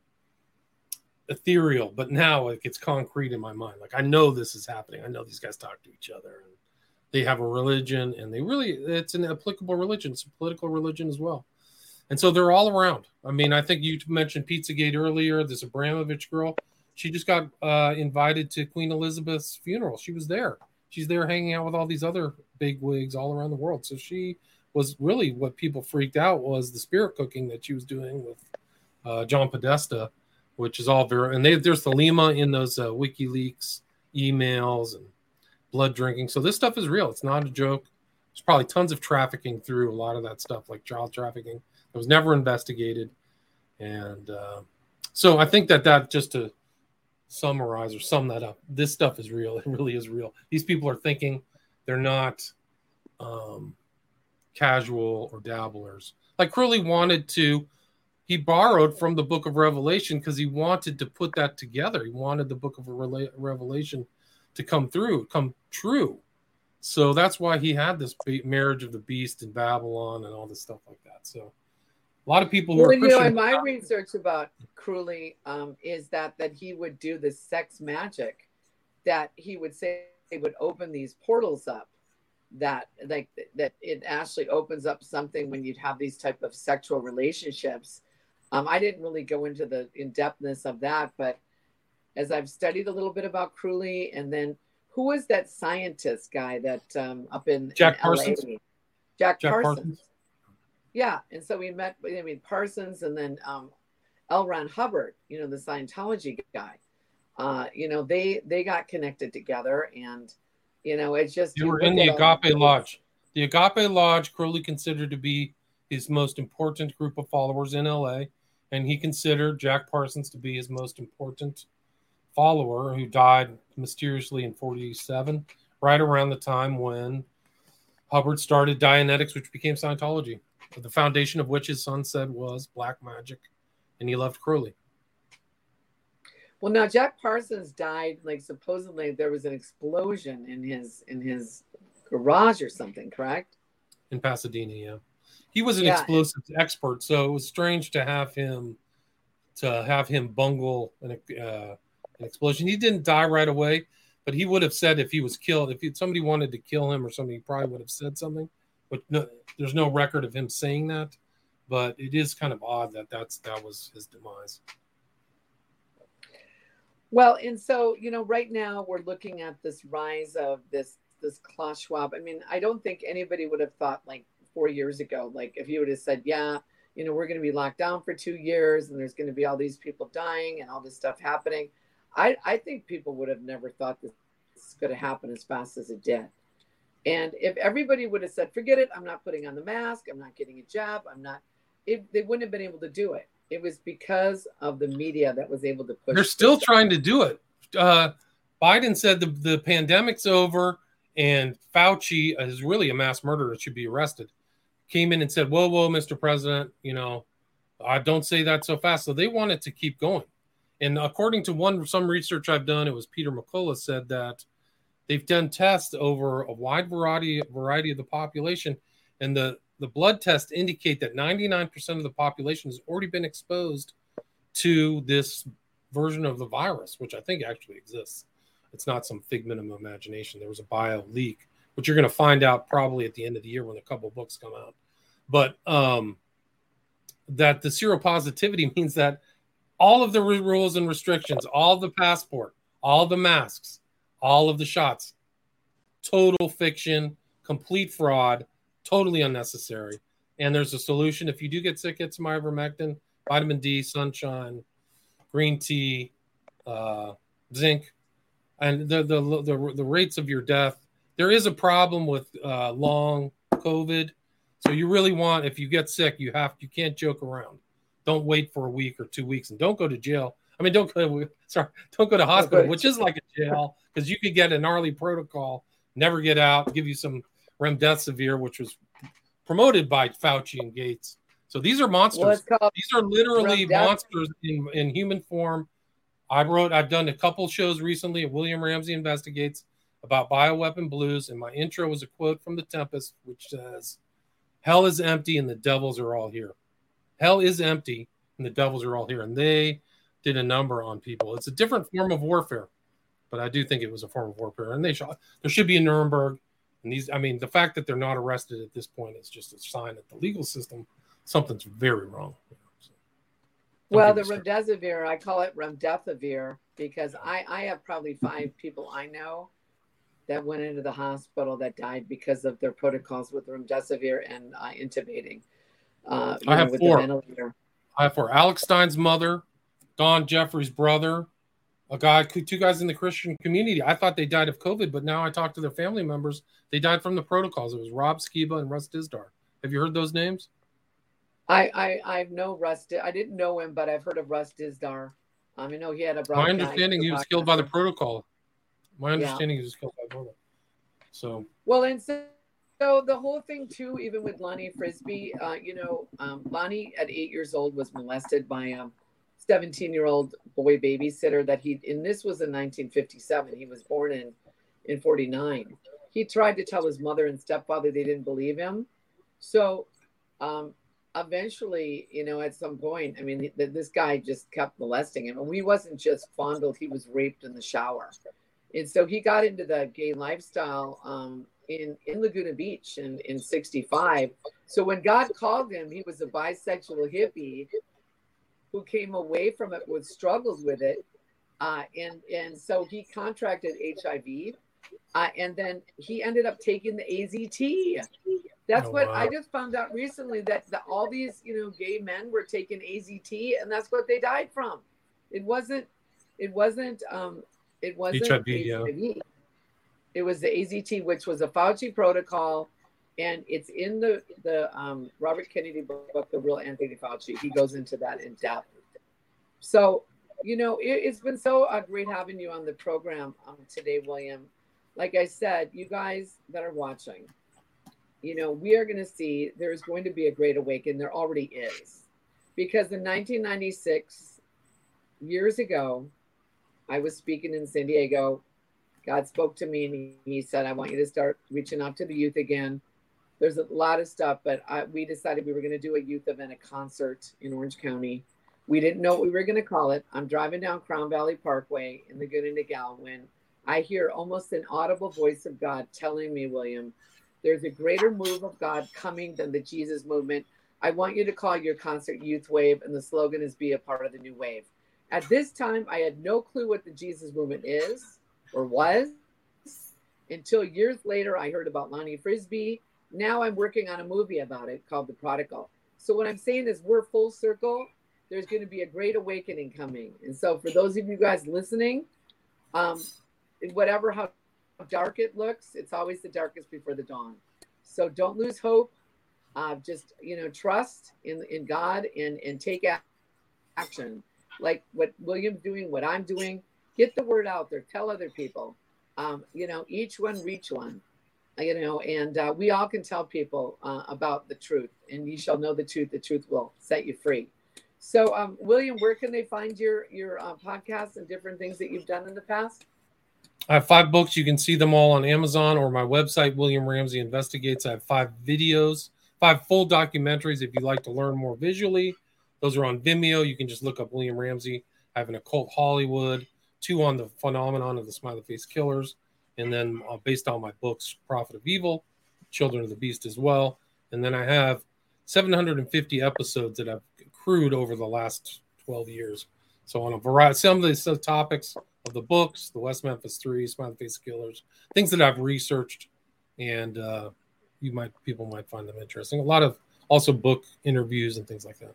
ethereal, but now like it's concrete in my mind. Like I know this is happening. I know these guys talk to each other and they have a religion and they really it's an applicable religion. It's a political religion as well. And so they're all around. I mean, I think you mentioned Pizzagate earlier. This Abramovich girl, she just got uh, invited to Queen Elizabeth's funeral. She was there. She's there hanging out with all these other big wigs all around the world. So she was really what people freaked out was the spirit cooking that she was doing with uh, John Podesta, which is all very and they, there's the Lima in those uh, WikiLeaks emails and blood drinking. So this stuff is real. It's not a joke. There's probably tons of trafficking through a lot of that stuff, like child trafficking. It was never investigated, and uh, so I think that that just to summarize or sum that up, this stuff is real. It really is real. These people are thinking they're not um, casual or dabblers. Like Crowley wanted to, he borrowed from the book of Revelation because he wanted to put that together. He wanted the book of Revelation to come through, come true. So that's why he had this marriage of the beast in Babylon and all this stuff like that. So a lot of people who well, are you know, in my research about Crowley um, is that that he would do the sex magic, that he would say would open these portals up that like that it actually opens up something when you'd have these type of sexual relationships um, i didn't really go into the in-depthness of that but as i've studied a little bit about crowley and then who was that scientist guy that um, up in jack in parsons jack, jack parsons. parsons. yeah and so we met i mean parsons and then um, l ron hubbard you know the scientology guy uh, you know, they they got connected together, and you know, it's just they were in the Agape Lodge. The Agape Lodge, Crowley considered to be his most important group of followers in LA, and he considered Jack Parsons to be his most important follower who died mysteriously in 47, right around the time when Hubbard started Dianetics, which became Scientology, the foundation of which his son said was black magic, and he loved Crowley. Well, now Jack Parsons died. Like supposedly there was an explosion in his in his garage or something. Correct? In Pasadena, yeah. He was an yeah. explosives expert, so it was strange to have him to have him bungle an, uh, an explosion. He didn't die right away, but he would have said if he was killed, if he, somebody wanted to kill him or something, he probably would have said something. But no, there's no record of him saying that. But it is kind of odd that that's that was his demise. Well, and so you know, right now we're looking at this rise of this this Klaus Schwab. I mean, I don't think anybody would have thought like four years ago, like if you would have said, yeah, you know, we're going to be locked down for two years and there's going to be all these people dying and all this stuff happening. I, I think people would have never thought this is going to happen as fast as it did. And if everybody would have said, forget it, I'm not putting on the mask, I'm not getting a job, I'm not, it, they wouldn't have been able to do it. It was because of the media that was able to push. They're still trying to do it. Uh, Biden said the, the pandemic's over and Fauci is really a mass murderer, should be arrested came in and said, "Whoa, whoa, Mr. President, you know, I don't say that so fast." So they wanted to keep going. And according to one some research I've done, it was Peter McCullough said that they've done tests over a wide variety variety of the population, and the the blood tests indicate that 99% of the population has already been exposed to this version of the virus, which I think actually exists. It's not some figment of imagination. There was a bio leak which you're going to find out probably at the end of the year when a couple books come out. But um, that the seropositivity means that all of the rules and restrictions, all the passport, all the masks, all of the shots, total fiction, complete fraud, totally unnecessary. And there's a solution. If you do get sick, get some ivermectin, vitamin D, sunshine, green tea, uh, zinc, and the, the the the rates of your death there is a problem with uh, long COVID. So you really want, if you get sick, you have you can't joke around. Don't wait for a week or two weeks, and don't go to jail. I mean, don't go. Sorry, don't go to hospital, which is like a jail, because you could get a gnarly protocol, never get out, give you some remdesivir, which was promoted by Fauci and Gates. So these are monsters. These are literally monsters in, in human form. I wrote, I've done a couple shows recently. At William Ramsey investigates about bioweapon blues, and my intro was a quote from The Tempest, which says, Hell is empty and the devils are all here. Hell is empty and the devils are all here. And they did a number on people. It's a different form of warfare, but I do think it was a form of warfare. And they shot, there should be a Nuremberg. And these, I mean, the fact that they're not arrested at this point is just a sign that the legal system, something's very wrong. well, the remdesivir, I call it remdesivir because I, I have probably five people I know that went into the hospital that died because of their protocols with remdesivir and uh, intubating. Uh, I have four. I have four. Alex Stein's mother, Don Jeffrey's brother, a guy, two guys in the Christian community. I thought they died of COVID, but now I talked to their family members. They died from the protocols. It was Rob Skiba and Russ Dizdar. Have you heard those names? I I I know Russ. I didn't know him, but I've heard of Russ Dizdar. Um, I know he had a. My understanding, he was killed by the protocol. My understanding yeah. is killed by Bono. So well, and so, so the whole thing too, even with Lonnie Frisbee, uh, you know, um, Lonnie at eight years old was molested by a 17 year old boy babysitter that he, and this was in 1957. He was born in in 49. He tried to tell his mother and stepfather they didn't believe him. So um, eventually, you know, at some point, I mean, this guy just kept molesting him. And he wasn't just fondled, he was raped in the shower and so he got into the gay lifestyle um, in in Laguna Beach in in '65. So when God called him, he was a bisexual hippie who came away from it with struggles with it, uh, and and so he contracted HIV, uh, and then he ended up taking the AZT. That's oh, what wow. I just found out recently that the, all these you know gay men were taking AZT, and that's what they died from. It wasn't it wasn't um, it wasn't HIV, Yeah. It was the AZT, which was a Fauci protocol, and it's in the the um, Robert Kennedy book, The Real Anthony Fauci. He goes into that in depth. So you know, it, has been so uh, great having you on the program um, today, William. Like I said, you guys that are watching, you know, we are going to see there's going to be a great awakening. There already is. Because in 1996, years ago, I was speaking in San Diego. God spoke to me and he, said, I want you to start reaching out to the youth again. There's a lot of stuff, but I, we decided we were going to do a youth event, a concert in Orange County. We didn't know what we were going to call it. I'm driving down Crown Valley Parkway in the Good and the Gal when I hear almost an audible voice of God telling me, William, there's a greater move of God coming than the Jesus movement. I want you to call your concert Youth Wave, and the slogan is Be a Part of the New Wave. At this time, I had no clue what the Jesus movement is or was until years later I heard about Lonnie Frisbee. Now I'm working on a movie about it called The Prodigal. So, what I'm saying is, we're full circle. There's going to be a great awakening coming. And so, for those of you guys listening, um, whatever how dark it looks, it's always the darkest before the dawn. So, don't lose hope. Uh, just you know, trust in in God and and take action like what William's doing, what I'm doing. Get the word out there. Tell other people. Um, you know, each one reach one. You know, and uh, we all can tell people uh, about the truth, and you shall know the truth. The truth will set you free. So, um, William, where can they find your your uh, podcasts and different things that you've done in the past? I have five books. You can see them all on Amazon or my website, William Ramsey Investigates. I have five videos, five full documentaries if you'd like to learn more visually. Those are on Vimeo. You can just look up William Ramsey. I have an occult Hollywood, two on the phenomenon of the smiley face killers, and then uh, based on my books, Prophet of Evil, Children of the Beast as well. And then I have 750 episodes that I've accrued over the last 12 years. So on a variety, some of the topics of the books, the West Memphis Three, Smiley Face Killers, things that I've researched, and uh, you might people might find them interesting. A lot of also book interviews and things like that.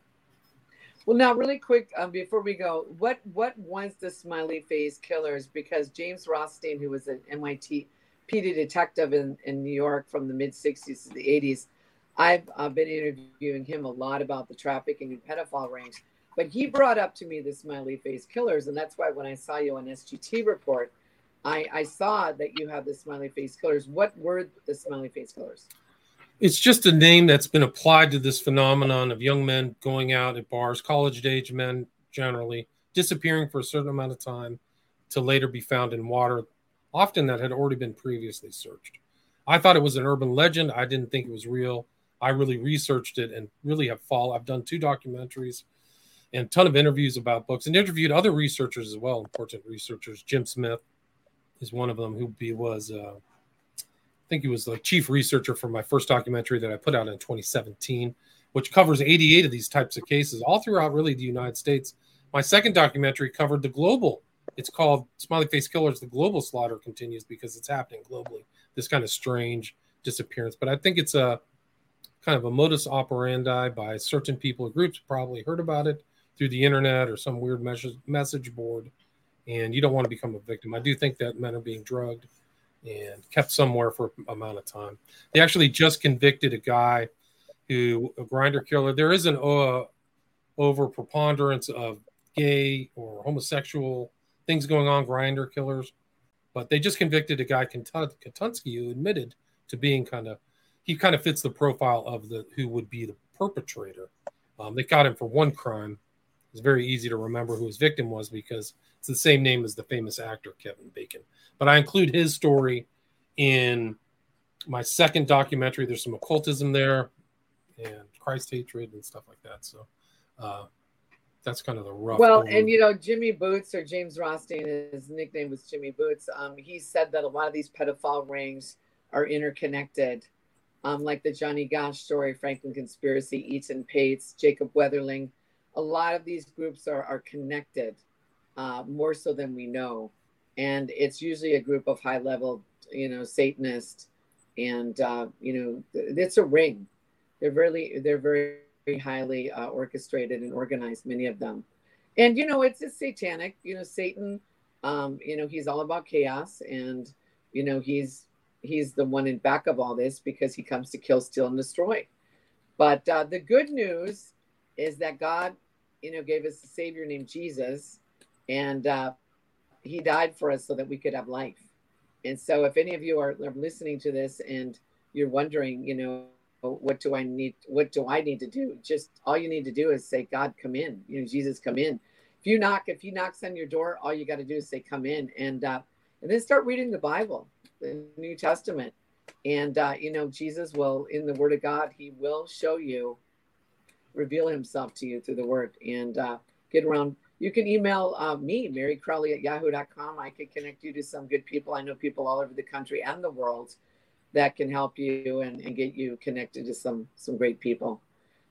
Well, now, really quick um, before we go, what what was the Smiley Face Killers? Because James Rothstein, who was an MIT PD detective in, in New York from the mid '60s to the '80s, I've uh, been interviewing him a lot about the trafficking and pedophile rings. But he brought up to me the Smiley Face Killers, and that's why when I saw you on SGT report, I, I saw that you have the Smiley Face Killers. What were the Smiley Face Killers? It's just a name that's been applied to this phenomenon of young men going out at bars, college age men generally, disappearing for a certain amount of time to later be found in water, often that had already been previously searched. I thought it was an urban legend. I didn't think it was real. I really researched it and really have followed. I've done two documentaries and a ton of interviews about books and interviewed other researchers as well, important researchers. Jim Smith is one of them who was uh, think he was the chief researcher for my first documentary that I put out in 2017, which covers 88 of these types of cases all throughout really the United States. My second documentary covered the global. It's called Smiley Face Killers. The global slaughter continues because it's happening globally. This kind of strange disappearance, but I think it's a kind of a modus operandi by certain people or groups. Probably heard about it through the internet or some weird message message board, and you don't want to become a victim. I do think that men are being drugged and kept somewhere for amount of time. They actually just convicted a guy who a Grindr killer. There is an uh, over preponderance of gay or homosexual things going on, Grindr killers, but they just convicted a guy Latunski who admitted to being kind of he kind of fits the profile of the who would be the perpetrator. Um, they got him for one crime. It's very easy to remember who his victim was because it's the same name as the famous actor Kevin Bacon but I include his story in my second documentary. There's some occultism there and Christ hatred and stuff like that. So uh, that's kind of the rough. Well, and you know, Jimmy Boots or James Rothstein, his nickname was Jimmy Boots. Um, he said that a lot of these pedophile rings are interconnected. Um, like the Johnny Gosch story, Franklin conspiracy, Etan Patz, Jacob Wetterling. A lot of these groups are, are connected uh, more so than we know. And it's usually a group of high level you know satanists and uh, you know it's a ring. They're very they're very, very highly uh, orchestrated and organized many of them. And you know it's, it's satanic you know satan um, you know he's all about chaos and you know he's he's the one in back of all this because he comes to kill steal and destroy. But uh, the good news is that god you know gave us a savior named jesus and uh, he died for us so that we could have life. And so, if any of you are, listening to this and you're wondering, you know, what do I need? What do I need to do? Just all you need to do is say, God, come in. You know, Jesus, come in. If you knock, if he knocks on your door, all you got to do is say, come in, and uh, and then start reading the Bible, the New Testament, and uh, you know, Jesus will, in the Word of God, He will show you, reveal Himself to you through the Word, and uh, get around. You can email uh, me, Meri Crowley at yahoo.com. I can connect you to some good people. I know people all over the country and the world that can help you and, and get you connected to some some great people.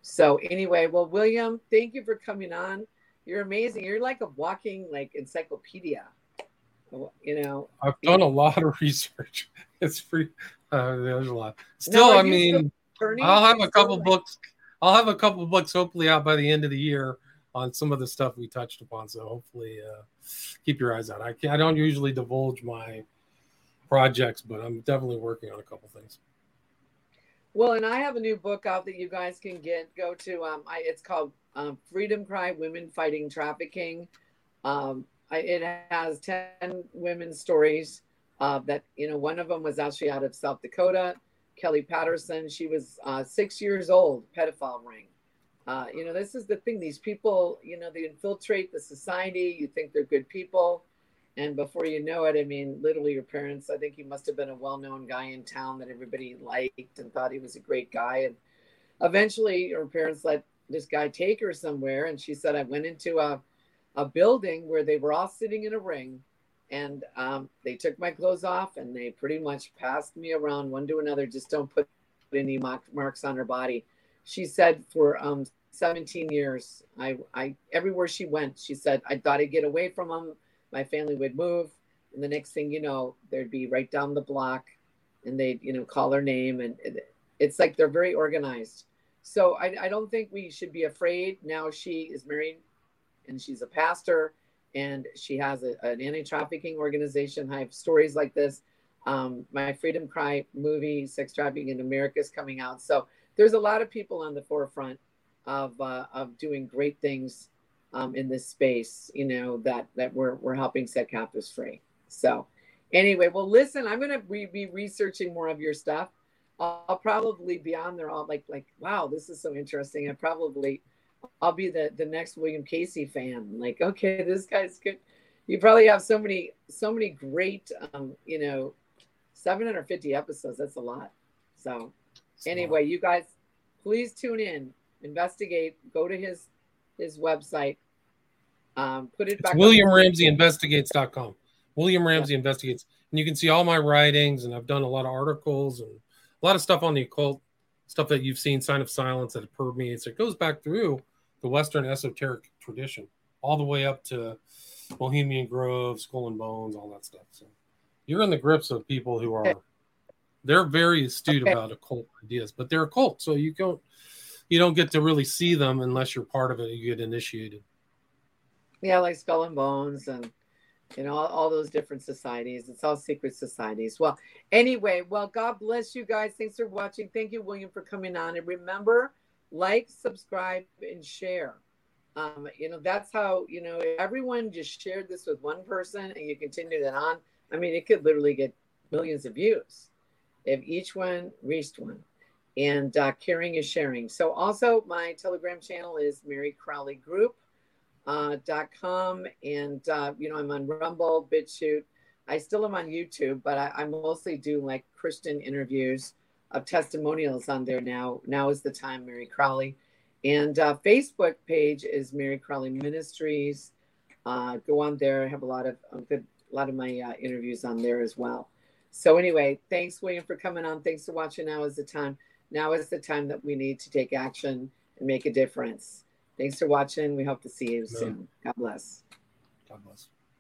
So anyway, well, William, thank you for coming on. You're amazing. You're like a walking like encyclopedia. You know, I've done a lot of research. It's free. Uh, there's a lot. Still, no, I mean, I'll have a couple like... books. I'll have a couple books hopefully out by the end of the year on some of the stuff we touched upon. So hopefully, uh, keep your eyes out. I, I don't usually divulge my projects, but I'm definitely working on a couple things. Well, and I have a new book out that you guys can get. Go to um, I, it's called um, Freedom Cry: Women Fighting Trafficking. Um, I, it has ten women's stories. Uh, that you know, one of them was actually out of South Dakota. Kelly Patterson. She was uh, six years old. Pedophile ring. Uh, you know, this is the thing. These people, you know, they infiltrate the society. You think they're good people and before you know it, I mean, literally your parents, I think he must have been a well known guy in town that everybody liked and thought he was a great guy. And eventually her parents let this guy take her somewhere. And she said, I went into a, a building where they were all sitting in a ring and um, they took my clothes off and they pretty much passed me around one to another. Just don't put any marks on her body. She said for um, 17 years, I, I, everywhere she went, she said, I thought I'd get away from them my family would move. And the next thing you know there'd be right down the block and they'd you know call her name and it's like they're very organized. So I, I don't think we should be afraid. Now she is married and she's a pastor and she has a, an anti-trafficking organization i have stories like this um, my freedom cry movie sex trafficking in america is coming out so there's a lot of people on the forefront of, uh, of doing great things um, in this space, you know, that that we're we're helping set captives free. So anyway, well, listen, I'm gonna be, be researching more of your stuff. I'll, I'll, probably be on there all like like wow, this is so interesting. I probably I'll be the the next William Ramsey fan. Like, okay, this guy's good. You probably have so many so many great um, you know, 750 episodes. That's a lot. So anyway, you guys please tune in, investigate, go to his his website. Um, put it back. William Ramsey Investigates.com. William Ramsey yeah. Investigates. And you can see all my writings, and I've done a lot of articles and a lot of stuff on the occult, stuff that you've seen, Sign of Silence, that permeates. It goes back through the Western esoteric tradition, all the way up to Bohemian Grove, Skull and Bones, all that stuff. So you're in the grips of people who are, they're very astute okay. about occult ideas, but they're occult. So you don't, you don't get to really see them unless you're part of it. You get initiated. Yeah, like Skull and Bones and you know all, all, those different societies. It's all secret societies. Well, anyway, well, God bless you guys. Thanks for watching. Thank you, William, for coming on. And remember, like, subscribe, and share. Um, you know, that's how, you know, everyone just shared this with one person and you continue that on. I mean, it could literally get millions of views if each one reached one and uh, caring is sharing. So also my Telegram channel is Meri Crowley Group. Uh, dot com and uh, you know I'm on Rumble, BitChute. I still am on YouTube, but I, I mostly do like Christian interviews of testimonials on there now. Now is the time, Meri Crowley, and uh, Facebook page is Meri Crowley Ministries. Uh, go on there. I have a lot of a good, a lot of my uh, interviews on there as well. So anyway, thanks William for coming on. Thanks for watching. Now is the time. Now is the time that we need to take action and make a difference. Thanks for watching. We hope to see you soon. God bless. God bless.